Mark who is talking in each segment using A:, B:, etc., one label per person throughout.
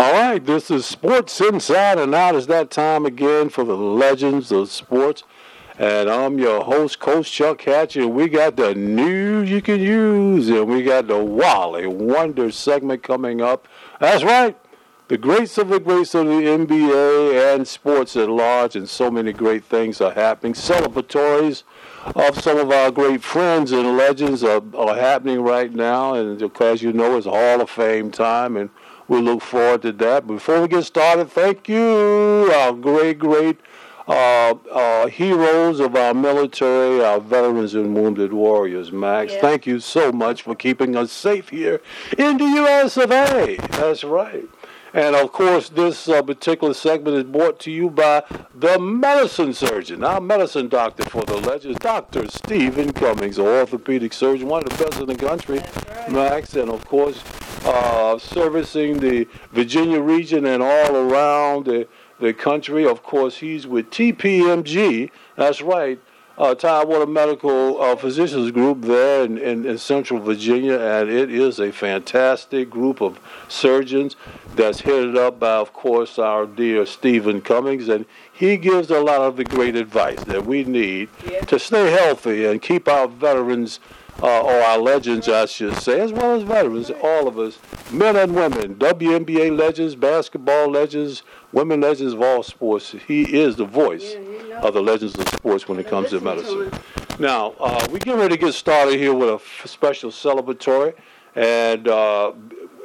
A: All right, this is Sports Inside and Out. It's that time again for the legends of sports. And I'm your host, Coach Chuck Hatcher. We got the news you can use, and we got the Wali Wonder segment coming up. That's right, the greats of the greats of the NBA and sports at large, and so many great things are happening. Celebratories of some of our great friends and legends are, are happening right now, and as you know, it's Hall of Fame time, and we look forward to that. Before we get started, thank you, our great, great uh, uh, heroes of our military, our veterans and wounded warriors, Max.
B: Yeah.
A: Thank you so much for keeping us safe here in the U.S. of A. That's right. And of course, this uh, particular segment is brought to you by the medicine surgeon, our medicine doctor for the legends, Dr. Stephen Cummings, an orthopedic surgeon, one of the best in the country,
B: right.
A: Max, and of course, uh, servicing the Virginia region and all around the, the country. Of course, he's with TPMG, that's right, uh, Tidewater Medical uh, Physicians Group there in, in, in Central Virginia, and it is a fantastic group of surgeons that's headed up by, of course, our dear Stephen Cummings, and he gives a lot of the great advice that we need
B: Yeah.
A: to stay healthy and keep our veterans, uh, or our legends, I should say, as well as veterans, all of us, men and women, WNBA legends, basketball legends, women legends of all sports. He is the voice
B: Yeah, you know.
A: of the legends of sports when it comes to medicine. Now, uh, we get ready to get started here with a f- special celebratory. And uh,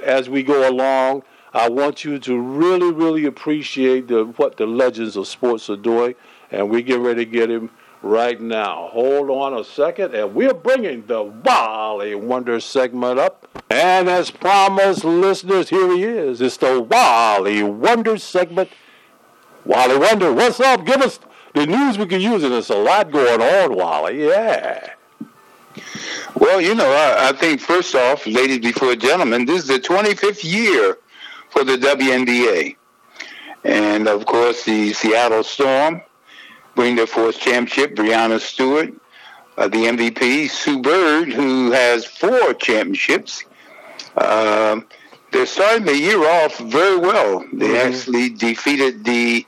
A: as we go along, I want you to really, really appreciate the, what the legends of sports are doing. And we get ready to get him right now. Hold on a second, and we're bringing the Wali Wonder segment up. And as promised, listeners, here he is. It's the Wali Wonder segment. Wali Wonder, what's up? Give us the news we can use, and there's a lot going on, Wali. Yeah.
C: Well, you know, I, I think first off, ladies before gentlemen, this is the 25th year for the WNBA. And of course, the Seattle Storm bring their fourth championship. Breanna Stewart, uh, the MVP. Sue Bird, who has four championships. Um, they're starting the year off very well. They
A: Mhm.
C: actually defeated the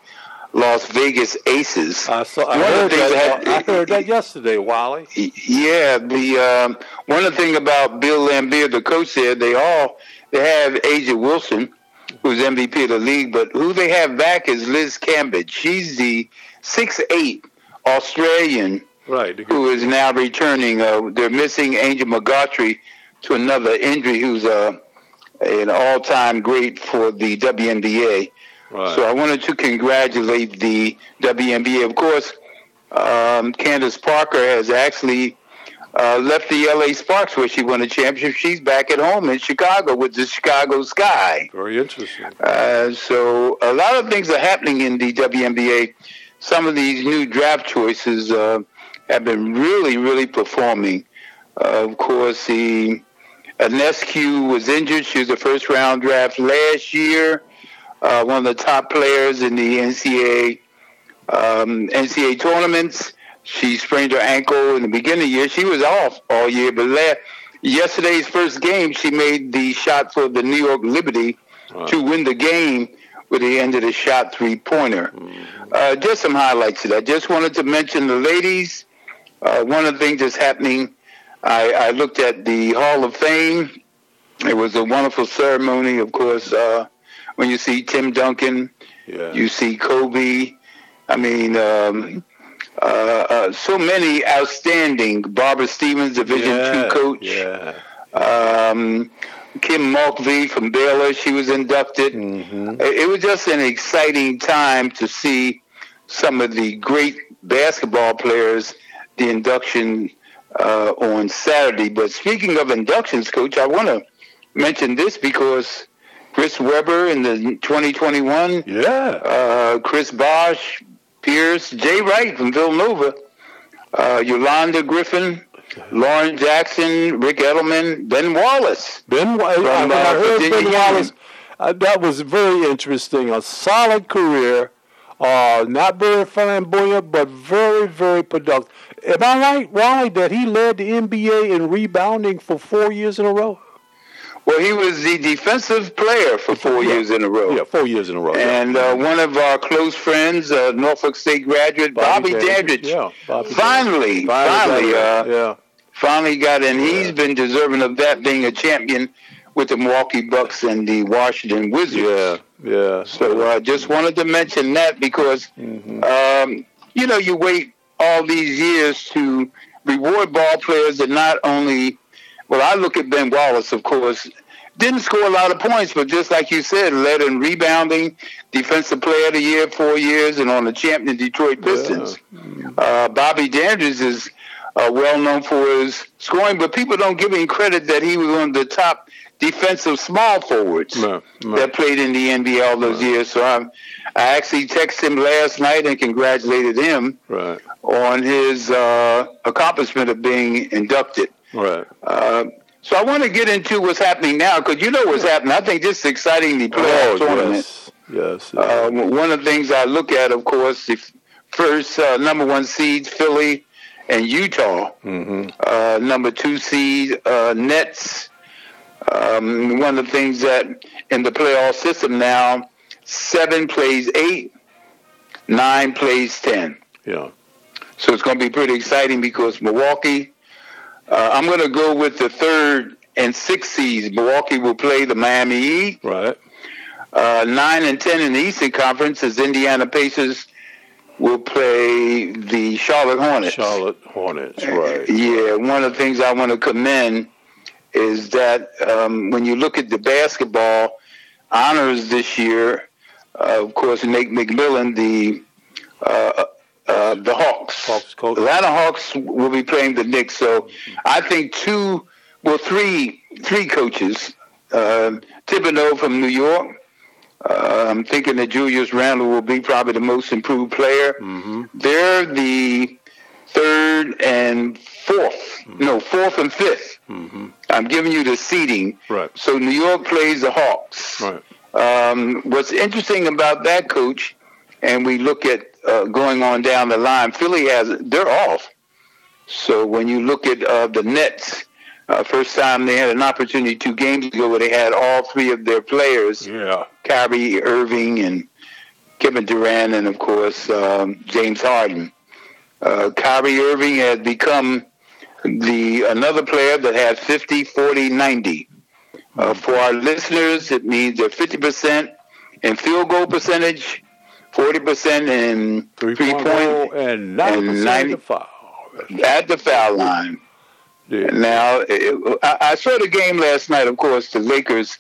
C: Las Vegas Aces.
A: I saw. I
C: One of the
A: heard, that, I heard that yesterday, Wali.
C: Yeah, the um, one of the thing about Bill Laimbeer, the coach there, they all they have A'ja Wilson, who's MVP of the league, but who they have back is Liz Cambage. She's the six eight Australian
A: Right.
C: who is now returning. Uh, they're missing Angel McCoughtry to another injury, who's uh, an all time great for the WNBA.
A: Right.
C: So I wanted to congratulate the WNBA. Of course, um, Candace Parker has actually uh, left the LA Sparks where she won a championship. She's back at home in Chicago with the Chicago Sky.
A: Very interesting.
C: Uh, so a lot of things are happening in the WNBA. Some of these new draft choices uh, have been really, really performing. Uh, of course, the Ionescu was injured. She was a first round draft last year. Uh, one of the top players in the NCAA um, NCAA tournaments. She sprained her ankle in the beginning of the year. She was off all year, but la- yesterday's first game, she made the shot for the New York Liberty
A: Right.
C: to win the game with the end of the shot three pointer. Uh, just some highlights of that. Just wanted to mention the ladies. Uh, one of the things that's happening, I, I looked at the Hall of Fame. It was a wonderful ceremony, of course. Uh, when you see Tim Duncan,
A: Yeah.
C: you see Kobe. I mean, um, uh, uh, so many outstanding. Barbara Stevens, Division
A: yeah.
C: two coach.
A: Yeah.
C: Um, Kim Mulkey from Baylor, she was inducted.
A: hmm
C: It it was just an exciting time to see some of the great basketball players, the induction uh, on Saturday. But speaking of inductions, Coach, I want to mention this because Chris Webber in the 2021,
A: Yeah.
C: uh, Chris Bosh, Pierce, Jay Wright from Villanova, uh, Yolanda Griffith, Lauren Jackson, Rick Adelman, Ben Wallace.
A: Ben, Wa- I,
C: From,
A: I
C: uh,
A: heard
C: Virginia
A: Ben Wallace. Uh, that was very interesting. A solid career. Uh, not very flamboyant, but very, very productive. Am I right, Wali, that he led the NBA in rebounding for four years in a row?
C: Well, he was the defensive player for four
A: Yeah.
C: years in a row.
A: Yeah, four years in a row. yeah.
C: And uh, one of our close friends, uh, Norfolk State graduate Bobby, Dandridge,
A: Yeah, Bobby
C: finally,
A: Dandridge.
C: finally,
A: got
C: uh,
A: yeah.
C: finally got in. He's been deserving of that, being a champion with the Milwaukee Bucks and the Washington Wizards.
A: Yeah, yeah.
C: So I uh, just wanted to mention that because,
A: Mhm.
C: um, you know, you wait all these years to reward ball players that not only, well, I look at Ben Wallace, of course, didn't score a lot of points, but just like you said, led in rebounding, defensive player of the year four years, and on the champion Detroit Pistons. Uh, Bobby Dandridge is uh, well known for his scoring, but people don't give him credit that he was one of the top defensive small forwards
A: No, no.
C: that played in the NBA all those years. So I'm, I actually texted him last night and congratulated him
A: Right,
C: on his uh, accomplishment of being inducted.
A: Right.
C: Uh, so I want to get into what's happening now because you know what's happening. I think this is exciting the playoff tournament.
A: yes, yes.
C: Uh, one of the things I look at, of course, the first uh, number one seeds, Philly and Utah.
A: hmm
C: Uh, number two seed, uh, Nets. Um, one of the things that in the playoff system now, seven plays eight, nine plays ten.
A: Yeah,
C: So it's going to be pretty exciting because Milwaukee. Uh, I'm going to go with the third and sixth seeds. Milwaukee will play the Miami Heat.
A: right.
C: Uh, nine and ten in the Eastern Conference is Indiana Pacers will play the Charlotte Hornets.
A: Charlotte Hornets, right.
C: Yeah, one of the things I want to commend is that um, when you look at the basketball honors this year, uh, of course, Nate McMillan, the uh, uh, the Hawks,
A: Hawks coach.
C: Atlanta Hawks will be playing the Knicks. So I think two, well, three, three coaches. Um Thibodeau from New York. Uh, I'm thinking that Julius Randle will be probably the most improved player.
A: hmm
C: They're the third and 4th No, fourth and fifth.
A: hmm
C: I'm giving you the seeding.
A: Right,
C: So New York plays the Hawks.
A: right.
C: Um, what's interesting about that coach, and we look at uh, going on down the line, Philly has they're off. So when you look at uh, the Nets, uh, first time they had an opportunity two games ago where they had all three of their players,
A: Yeah,
C: Kyrie Irving and Kevin Durant, and of course um, James Harden. Uh, Kyrie Irving has become the another player that has 50, 40, 90. Uh, for our listeners, it means they're 50% in field goal percentage, 40% in
A: three,
C: three
A: point,
C: point
A: goal and ninety percent
C: 90
A: the foul.
C: at the foul line.
A: Yeah.
C: Now, it, I, I saw the game last night. Of course, the Lakers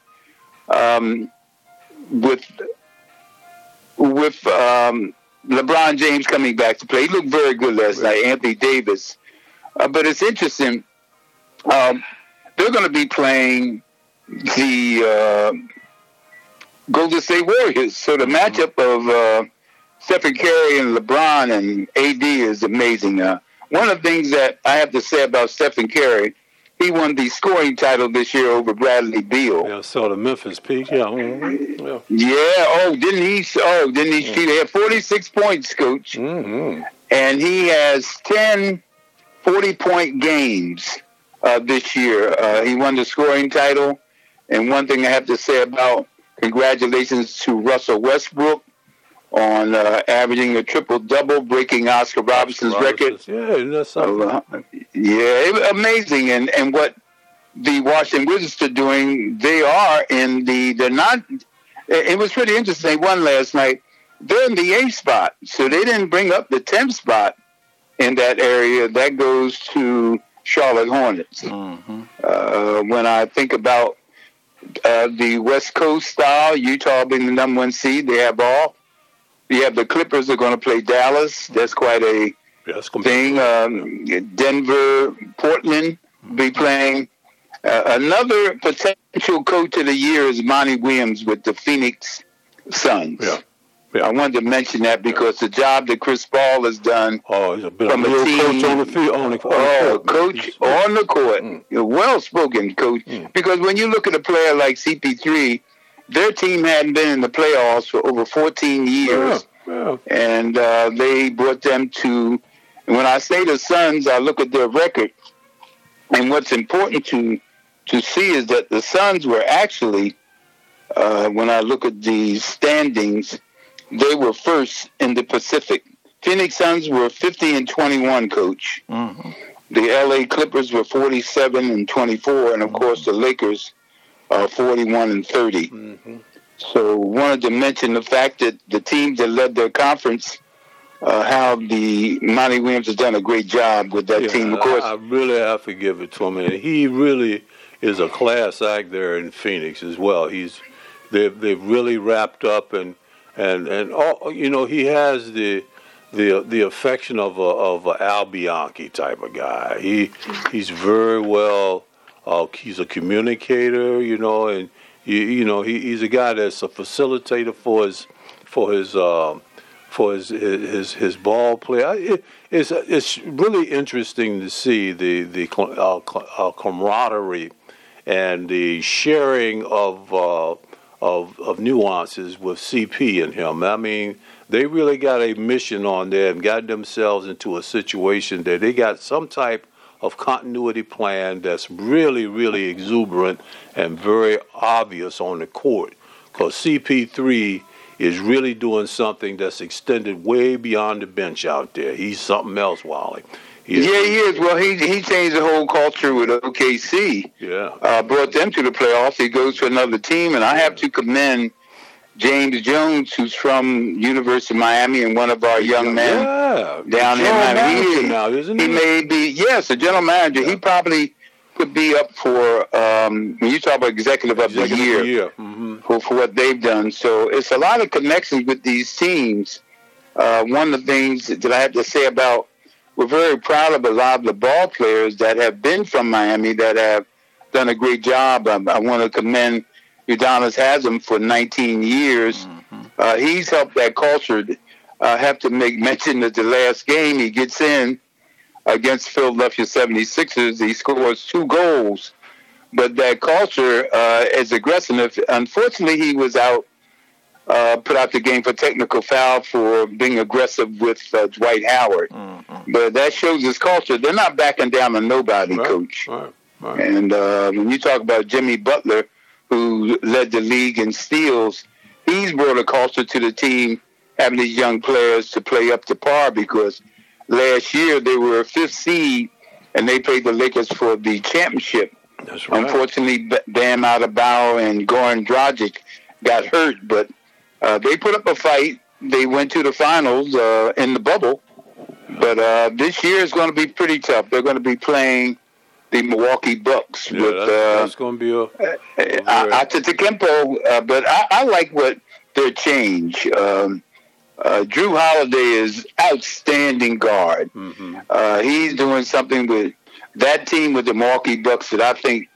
C: um, with with um, LeBron James coming back to play. He looked very good last night. Anthony Davis, uh, but it's interesting. Um, they're going to be playing the uh, Golden State Warriors. So the matchup of uh, Stephen Curry and LeBron and AD is amazing. Uh, one of the things that I have to say about Stephen Curry, he won the scoring title this year over Bradley Beal.
A: Yeah, so the Memphis Peak. Yeah, mhm, yeah.
C: Yeah. Oh, didn't he? Oh, didn't he? He had 46 points, coach,
A: hmm
C: and he has 10 40 point games uh, this year. Uh, he won the scoring title. And one thing I have to say about congratulations to Russell Westbrook on uh, averaging a triple double, breaking Oscar Robinson's record.
A: Yeah, isn't something?
C: Uh, yeah, amazing. And and what the Washington Wizards are doing, they are in the they're not. It was pretty interesting. They won last night. They're in the eighth spot, so they didn't bring up the tenth spot in that area. That goes to Charlotte Hornets.
A: hmm
C: Uh, when I think about uh, the West Coast style, Utah being the number one seed, they have all. You have the Clippers are going to play Dallas. That's quite a
A: Yeah,
C: thing. Um, Denver, Portland be playing. Uh, another potential coach of the year is Monty Williams with the Phoenix Suns.
A: Yeah.
C: I wanted to mention that because the job that Chris Paul has done.
A: Oh, he's a bit
C: From
A: of
C: a team-
A: coach on the field. On the,
C: Oh, coach on the court,
A: Mm.
C: well spoken coach.
A: Mm.
C: Because when you look at a player like CP3, their team hadn't been in the playoffs for over 14 years.
A: Yeah, yeah.
C: and uh, they brought them to. And when I say the Suns, I look at their record, and what's important to to see is that the Suns were actually, uh, when I look at the standings, they were first in the Pacific. Phoenix Suns were 50 and 21, coach. Mm-hmm. The LA Clippers were 47 and 24, and of mm-hmm. course the Lakers are 41 and 30. Mm-hmm. So wanted to mention the fact that the teams that led their conference, uh, how the Monty Williams has done a great job with that
A: yeah,
C: team. Of course,
A: I, I really have to give it to him, and he really is a class act there in Phoenix as well. He's they've they've really wrapped up and and and all you know he has the the the affection of a of a Al Bianchi type of guy. He he's very well. Uh, he's a communicator, you know, and you, you know he, he's a guy that's a facilitator for his for his um, for his his his ball play. It, it's it's really interesting to see the the uh, uh, camaraderie and the sharing of uh, of of nuances with CP and him. I mean, they really got a mission on there and got themselves into a situation that they got some type of continuity plan that's really, really exuberant and very obvious on the court. Because CP3 is really doing something that's extended way beyond the bench out there. He's something else,
C: Wali. Yeah, he is. Well, he he changed the whole culture with OKC.
A: Yeah,
C: uh, brought them to the playoffs. He goes to another team, and I have to commend James Jones, who's from University of Miami and one of our young men
A: yeah.
C: down
A: in
C: Miami.
A: He, now, isn't
C: he? He may be, yes, a general manager. Yeah. He probably could be up for um, when you talk about executive of executive the year,
A: year. Mm-hmm.
C: For, for what they've done. So it's a lot of connections with these teams. Uh, one of the things that I have to say about we're very proud of a lot of the ball players that have been from Miami that have done a great job. I, I want to commend Udonis Haslem for 19 years. Mm-hmm. Uh, he's helped that culture. I uh, have to make mention that the last game he gets in against Philadelphia 76ers, he scores two goals. But that culture uh, is aggressive. Unfortunately, he was out, uh, put out the game for technical foul for being aggressive with uh, Dwight Howard. Mm-hmm. But that shows his culture. They're not backing down on nobody,
A: right,
C: coach.
A: Right, right.
C: And uh, when you talk about Jimmy Butler, who led the league in steals, he's brought a culture to the team, having these young players to play up to par because last year they were a fifth seed and they played the Lakers for the championship.
A: That's right.
C: Unfortunately, Bam Adebayo and Goran Dragic got hurt, but uh, they put up a fight. They went to the finals uh, in the bubble. But uh, this year is going to be pretty tough. They're going to be playing the Milwaukee Bucks.
A: Yeah, that's, uh, that's going to be a.
C: a I, I, Kempo, uh, but I, I, like what their change. Um, uh, Jrue Holiday is outstanding guard. Mm-hmm. Uh, he's doing something with that team with the Milwaukee Bucks that I think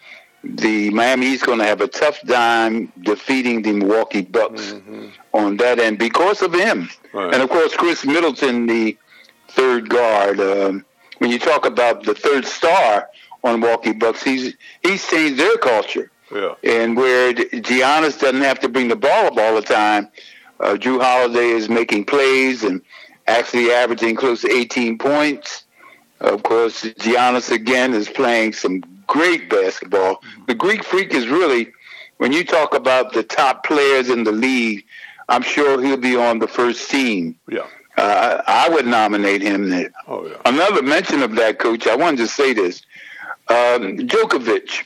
C: the Miami Heat's going to have a tough time defeating the Milwaukee Bucks mm-hmm. on that end because of him. Right. And of course, Khris Middleton, the third guard. Um, when you talk about the third star on Milwaukee Bucks, he's he's changed their culture.
A: Yeah.
C: And where Giannis doesn't have to bring the ball up all the time, uh, Jrue Holiday is making plays and actually averaging close to 18 points. Of course, Giannis again is playing some great basketball. Mm-hmm. The Greek Freak is really, when you talk about the top players in the league, I'm sure he'll be on the first team.
A: Yeah.
C: Uh, I would nominate him there.
A: Oh, yeah.
C: Another mention of that, coach, I wanted to say this. Um, Djokovic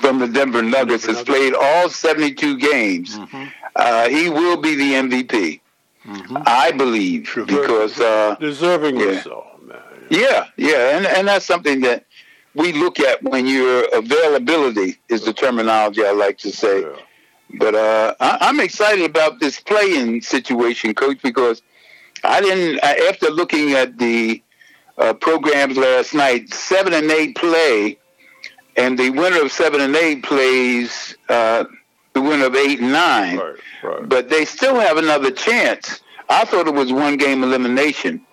C: from the Denver Nuggets has played all 72 games. Mm-hmm. Uh, he will be the MVP. Mm-hmm. I believe because uh,
A: deservingly
C: yeah.
A: so, man.
C: Yeah, yeah, and and that's something that we look at when your availability is the terminology I like to say. Yeah. But uh, I, am excited about this playing situation, Coach, because I didn't. After looking at the uh, programs last night, seven and eight play, and the winner of seven and eight plays uh, the winner of eight and nine.
A: Right, right.
C: But they still have another chance. I thought it was one game elimination,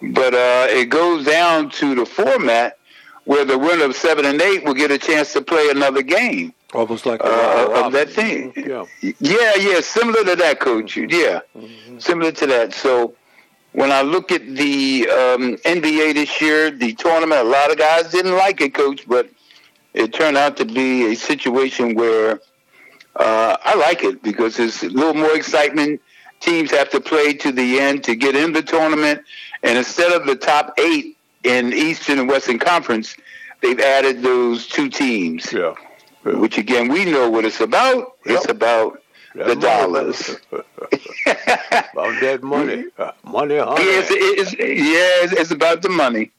C: but uh, it goes down to the format where the winner of seven and eight will get a chance to play another game.
A: Almost like
C: uh, of that thing.
A: Yeah.
C: yeah, yeah, similar to that, coach. Yeah, mm-hmm. similar to that. So when I look at the um, NBA this year, the tournament, a lot of guys didn't like it, coach, but it turned out to be a situation where uh, I like it because there's a little more excitement. Teams have to play to the end to get in the tournament, and instead of the top eight in Eastern and Western Conference, they've added those two teams.
A: Yeah. yeah.
C: Which again, we know what it's about. Yep. It's about the dollars.
A: about that money, money, honey.
C: Yes, it's, yeah, it's about the money.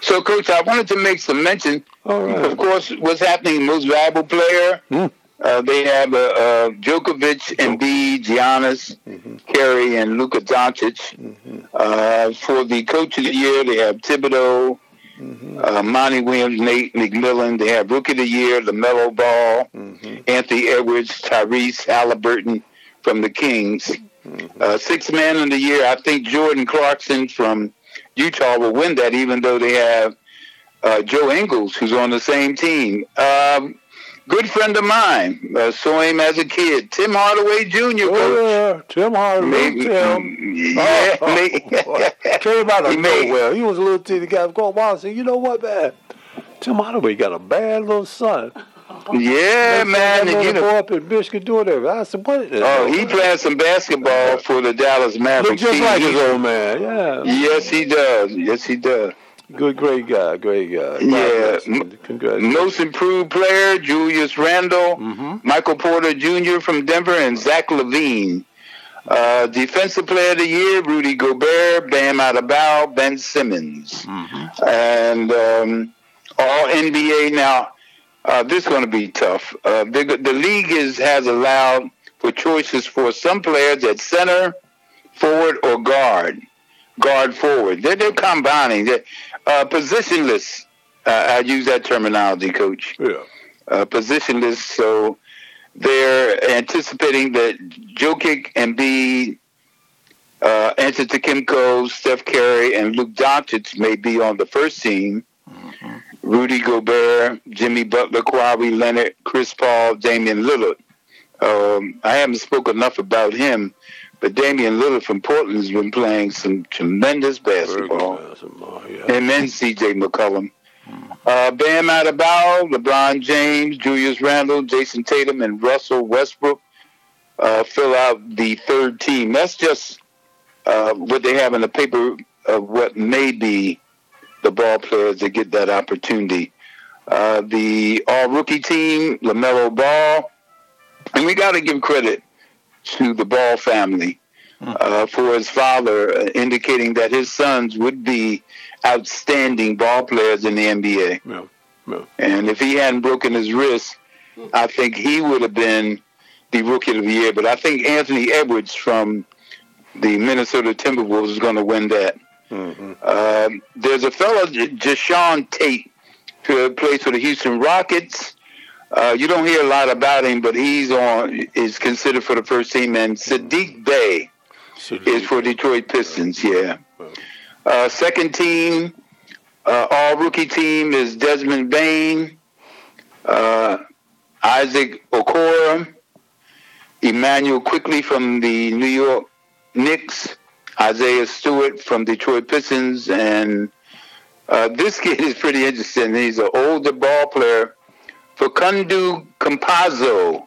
C: So, Coach, I wanted to make some mention.
A: Right.
C: Of course, what's happening? Most valuable player.
A: Hmm.
C: Uh, they have uh, uh, Djokovic, Embiid, Giannis, mm-hmm. Curry, and Luka Doncic. Mm-hmm. Uh, for the coach of the year, they have Thibodeau, mm-hmm. uh, Monty Williams, Nate McMillan. They have Rookie of the Year, LaMelo Ball, mm-hmm. Anthony Edwards, Tyrese Halliburton from the Kings. Mm-hmm. Uh, six man of the year, I think Jordan Clarkson from Utah will win that, even though they have uh, Joe Ingles, who's on the same team. Um, good friend of mine. Uh, saw him as a kid. Tim Hardaway Jr.
A: Oh, yeah. Tim Hardaway. Maybe, Tim.
C: Yeah. Oh,
A: oh, came out of nowhere. He was a little teeny guy. Go wild and said, you know what, man? Tim Hardaway got a bad little son.
C: Yeah, man.
A: And, you know, up in Michigan doing that. I said, what is
C: Oh, he playing some basketball for the Dallas Mavericks.
A: Look just like his old man. Yeah.
C: Yes, he does. Yes, he does.
A: Good, great guy, great guy.
C: Yeah, congratulations. Most improved player, Julius Randle,
A: mm-hmm.
C: Michael Porter Jr. from Denver, and Zach LaVine. Uh, defensive player of the year, Rudy Gobert, Bam Adebayo, Ben Simmons.
A: Mm-hmm.
C: And um, all NBA. Now, uh, this is going to be tough. Uh, the, the league is, has allowed for choices for some players at center, forward, or guard. Guard forward. They're, they're combining. They're, uh, positionless. Uh, I use that terminology, Coach.
A: Yeah.
C: Uh, positionless. So they're anticipating that Jokic and B, uh, Antetokounmpo, Steph Curry, and Luka Doncic may be on the first team.
A: Mm-hmm.
C: Rudy Gobert, Jimmy Butler, Kawhi Leonard, Chris Paul, Damian Lillard. Um, I haven't spoken enough about him, but Damian Lillard from Portland has been playing some tremendous basketball.
A: basketball yeah.
C: And then C.J. McCollum. Uh, Bam Adebayo, LeBron James, Julius Randle, Jayson Tatum, and Russell Westbrook uh, fill out the third team. That's just uh, what they have in the paper of what may be the ball players that get that opportunity. Uh, the all rookie team, LaMelo Ball, and we got to give credit to the Ball family hmm. uh, for his father uh, indicating that his sons would be outstanding ball players in the NBA. And if he hadn't broken his wrist, I think he would have been the rookie of the year. But I think Anthony Edwards from the Minnesota Timberwolves is going to win that.
A: Mm-hmm.
C: Um, there's a fellow, Jae'Sean Tate, who plays for the Houston Rockets. Uh, you don't hear a lot about him, but he's on is considered for the first team. And Saddiq Bey
A: Saddiq.
C: is for Detroit Pistons. Yeah. Uh, second team, uh, all rookie team is Desmond Bane, uh, Isaac Okoro, Immanuel Quickley from the New York Knicks, Isaiah Stewart from Detroit Pistons, and uh, this kid is pretty interesting. He's an older ball player Facundo Campazzo.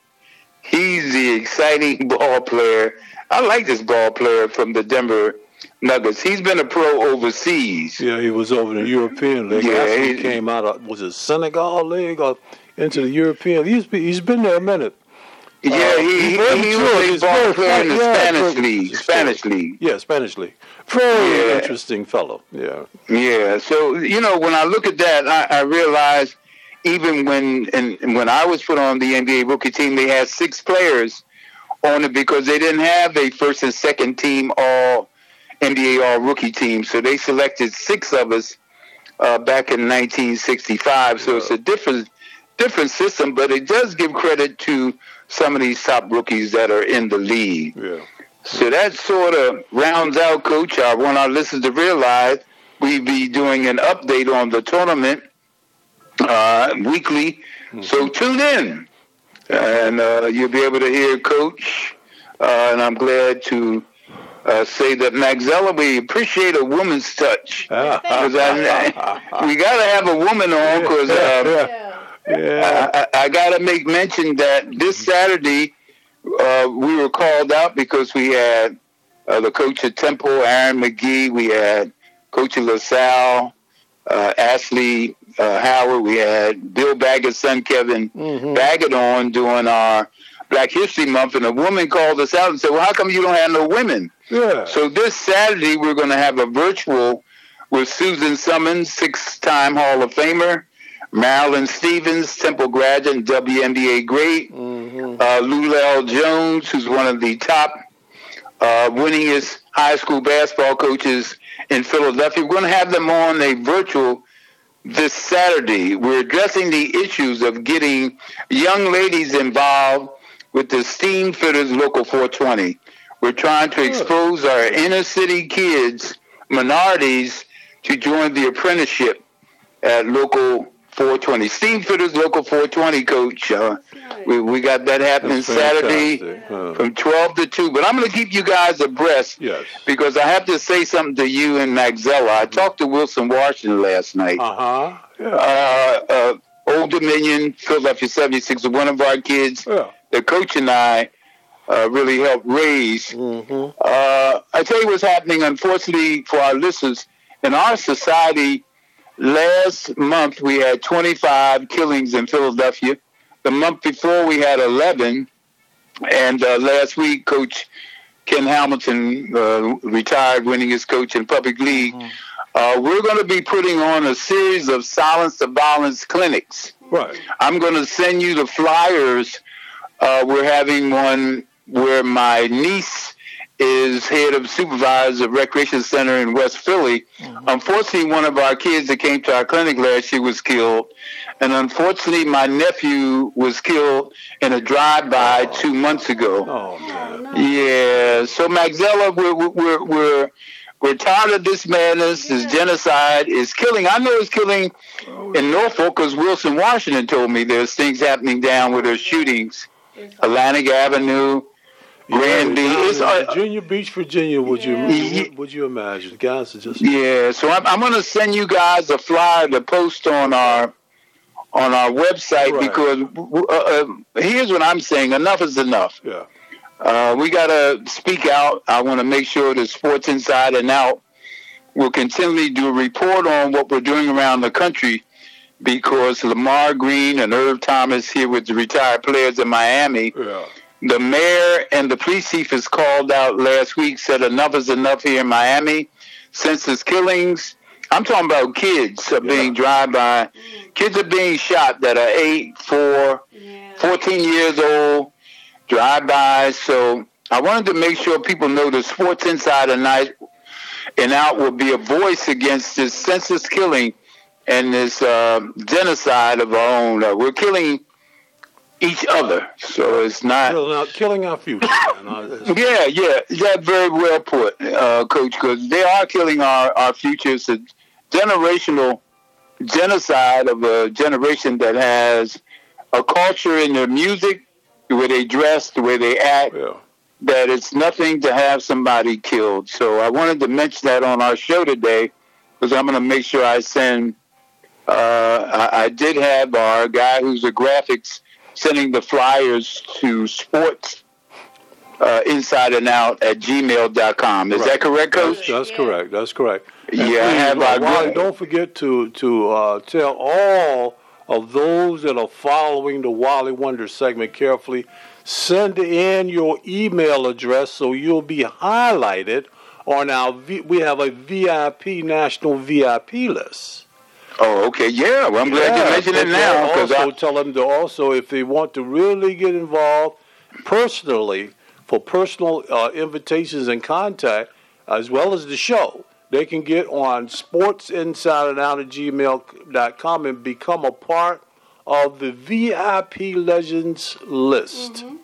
C: He's the exciting ball player. I like this ball player from the Denver Nuggets. He's been a pro overseas.
A: Yeah, he was over in the European League.
C: Yeah,
A: he, came out of was it Senegal League or into the European. He's been, he's been there a minute.
C: Yeah, uh, he, he, he was a ball player in the yeah, Spanish league. Spanish league.
A: Yeah, Spanish league. Very yeah. interesting fellow. Yeah.
C: Yeah. So you know, when I look at that, I, I realize even when and when I was put on the NBA rookie team, they had six players on it because they didn't have a first and second team all NBA all rookie team. So they selected six of us uh, back in 1965. So it's a different different system, but it does give credit to some of these top rookies that are in the league.
A: Yeah.
C: So that sort of rounds out, Coach. I want our listeners to realize we be doing an update on the tournament uh, weekly. Mm-hmm. So tune in, and uh, you'll be able to hear Coach. Uh, and I'm glad to uh, say that Maxella, we appreciate a woman's touch.
A: Ah.
C: I, we got to have a woman on because. Uh,
B: yeah
C: Yeah. I, I, I got to make mention that this Saturday uh, we were called out because we had uh, the coach at Temple, Aaron McKie. We had coach of LaSalle, uh, Ashley uh, Howard. We had Bill Baggett's son, Kevin mm-hmm. Baggett, on doing our Black History Month. And a woman called us out and said, well, how come you don't have no women?
A: Yeah.
C: So this Saturday, we're going to have a virtual with Susan Summons, six-time Hall of Famer, Marilyn Stevens, Temple graduate, WNBA great, mm-hmm. uh, Lulel Jones, who's one of the top uh, winningest high school basketball coaches in Philadelphia. We're going to have them on a virtual this Saturday. We're addressing the issues of getting young ladies involved with the Steam Fitters Local 420. We're trying to expose our inner city kids, minorities, to join the apprenticeship at Local 420. Steam Fitters Local 420, Coach. Uh, we, we got that happening Saturday huh. from 12 to 2. But I'm going to keep you guys abreast
A: yes.
C: because I have to say something to you and Maxella. I talked to Wilson Washington last night.
A: Uh-huh.
C: Yeah. Uh, uh, Old Dominion, Philadelphia 76, one of our kids.
A: Yeah.
C: The coach and I uh, really helped raise.
A: Mm-hmm.
C: Uh, I tell you what's happening, unfortunately, for our listeners. In our society, Last month we had 25 killings in Philadelphia. The month before we had 11, and uh, last week Coach Ken Hamilton uh, retired, winning his coach in public league. Mm-hmm. Uh, we're going to be putting on a series of silence to violence clinics.
A: Right.
C: I'm going to send you the flyers. Uh, we're having one where my niece is head of supervisor of recreation center in West Philly. Mm-hmm. Unfortunately, one of our kids that came to our clinic last year was killed, and unfortunately, my nephew was killed in a drive-by oh. two months ago.
A: Oh man!
C: Yeah. So Maxella, we're we're we're we're tired of this madness, this genocide is killing. I know it's killing in Norfolk because Wilson Washington told me there's things happening down where there's shootings, Atlantic Avenue. Granby.
A: It's uh, Virginia Beach, Virginia. Would you yeah. would you imagine? Guys are just
C: yeah. So I'm, I'm going to send you guys a flyer to post on our on our website right. because uh, uh, here's what I'm saying: enough is enough.
A: Yeah.
C: Uh, we got to speak out. I want to make sure that Sports Inside and Out will continually do a report on what we're doing around the country because Lamar Green and Irv Thomas here with the retired players in Miami.
A: Yeah
C: the mayor and the police chief has called out last week, said enough is enough here in Miami. Senseless killings. I'm talking about kids are being yeah. drive by. Kids are being shot that are 8, 4, yeah. 14 years old, drive by. So I wanted to make sure people know the Sports Insider Night and Out will be a voice against this senseless killing and this uh, genocide of our own. Uh, we're killing each other. So it's not
A: killing our, killing our future.
C: yeah, yeah, that very well put, uh, Coach. Because they are killing our our future. It's a generational genocide of a generation that has a culture in their music, the way they dress, the way they act.
A: Yeah.
C: That it's nothing to have somebody killed. So I wanted to mention that on our show today because I'm going to make sure I send. Uh, I, I did have our guy who's a graphics sending the flyers to sports uh, inside and out at gmail.com. Is right. that correct, Coach?
A: That's, that's correct. That's correct.
C: And yeah, please, I have
A: uh, Wali, don't forget to to uh, tell all of those that are following the Wali Wonder segment carefully. Send in your email address so you'll be highlighted on our. V- we have a VIP national VIP list.
C: Oh, okay. Yeah. Well, I'm glad yeah, you mentioned it now.
A: Also, I... tell them to also, if they want to really get involved personally for personal uh, invitations and contact, as well as the show, they can get on sportsinsideandout at gmail.com and become a part of the VIP Legends list. Mm-hmm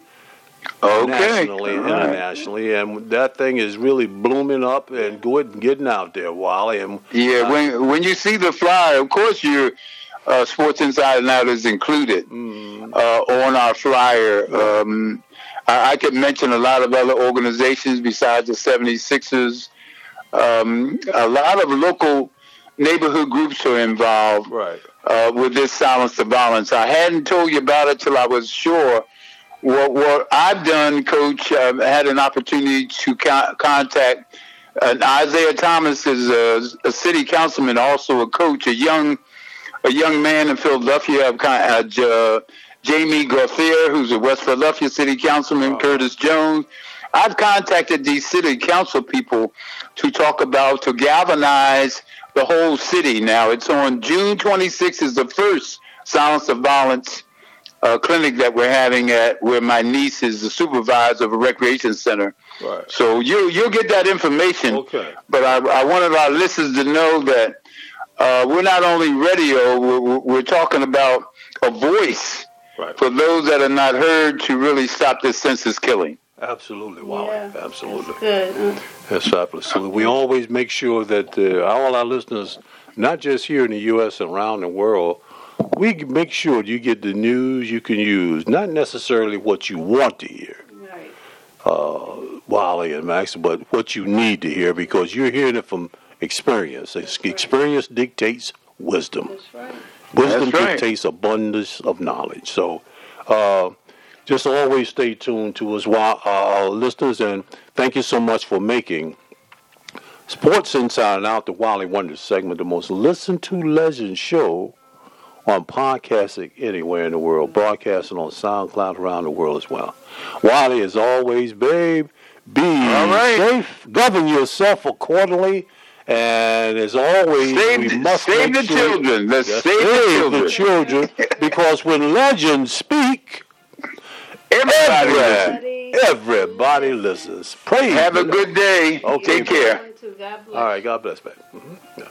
C: okay.
A: nationally and internationally, and that thing is really blooming up and good getting out there, Wali. And
C: yeah, uh, when when you see the flyer, of course your uh, Sports Inside and Out is included mm. uh, on our flyer. Um, I, I, could mention a lot of other organizations besides the 76ers. Um, a lot of local neighborhood groups are involved.
A: Right.
C: uh, with this silence to violence. I hadn't told you about it till I was sure. What, what I've done, Coach, I've had an opportunity to co- contact uh, Isaiah Thomas is a, a, city councilman, also a coach, a young a young man in Philadelphia. I've kind uh, Jamie Gauthier, who's a West Philadelphia city councilman, Curtis Jones. I've contacted these city council people to talk about to galvanize the whole city. Now it's on June 26th is the first Silence of Violence uh, clinic that we're having at where my niece is the supervisor of a recreation center. Right. So you you'll get that information.
A: Okay.
C: But I, I wanted our listeners to know that uh, we're not only radio. We're, we're talking about a voice right. for those that are not heard to really stop this senseless killing.
A: Absolutely, wow, yeah, absolutely.
B: That's good.
A: That's absolutely. We always make sure that uh, all our listeners, not just here in the U.S. and around the world, we make sure you get the news you can use, not necessarily what you want to hear.
B: Right.
A: Uh, Wali and Max, but what you need to hear because you're hearing it from experience. That's experience right. dictates wisdom.
B: That's right.
A: Wisdom
C: That's
A: dictates abundance of knowledge. So, uh, just always stay tuned to us, uh, listeners, and thank you so much for making Sports Inside and Out the Wali Wonder segment the most listened to legend show on podcasting anywhere in the world, broadcasting on SoundCloud around the world as well. Wali, as always, babe, be
C: right.
A: safe, govern yourself accordingly, and as always,
C: save,
A: we must
C: save the
A: sure
C: children. Let's
A: save,
C: save
A: the children, because when legends speak,
C: everybody,
A: everybody, everybody listens. Praise.
C: Have a good day.
A: Okay,
C: Take care.
B: God bless.
A: All right, God bless, baby. Mm-hmm. Yeah.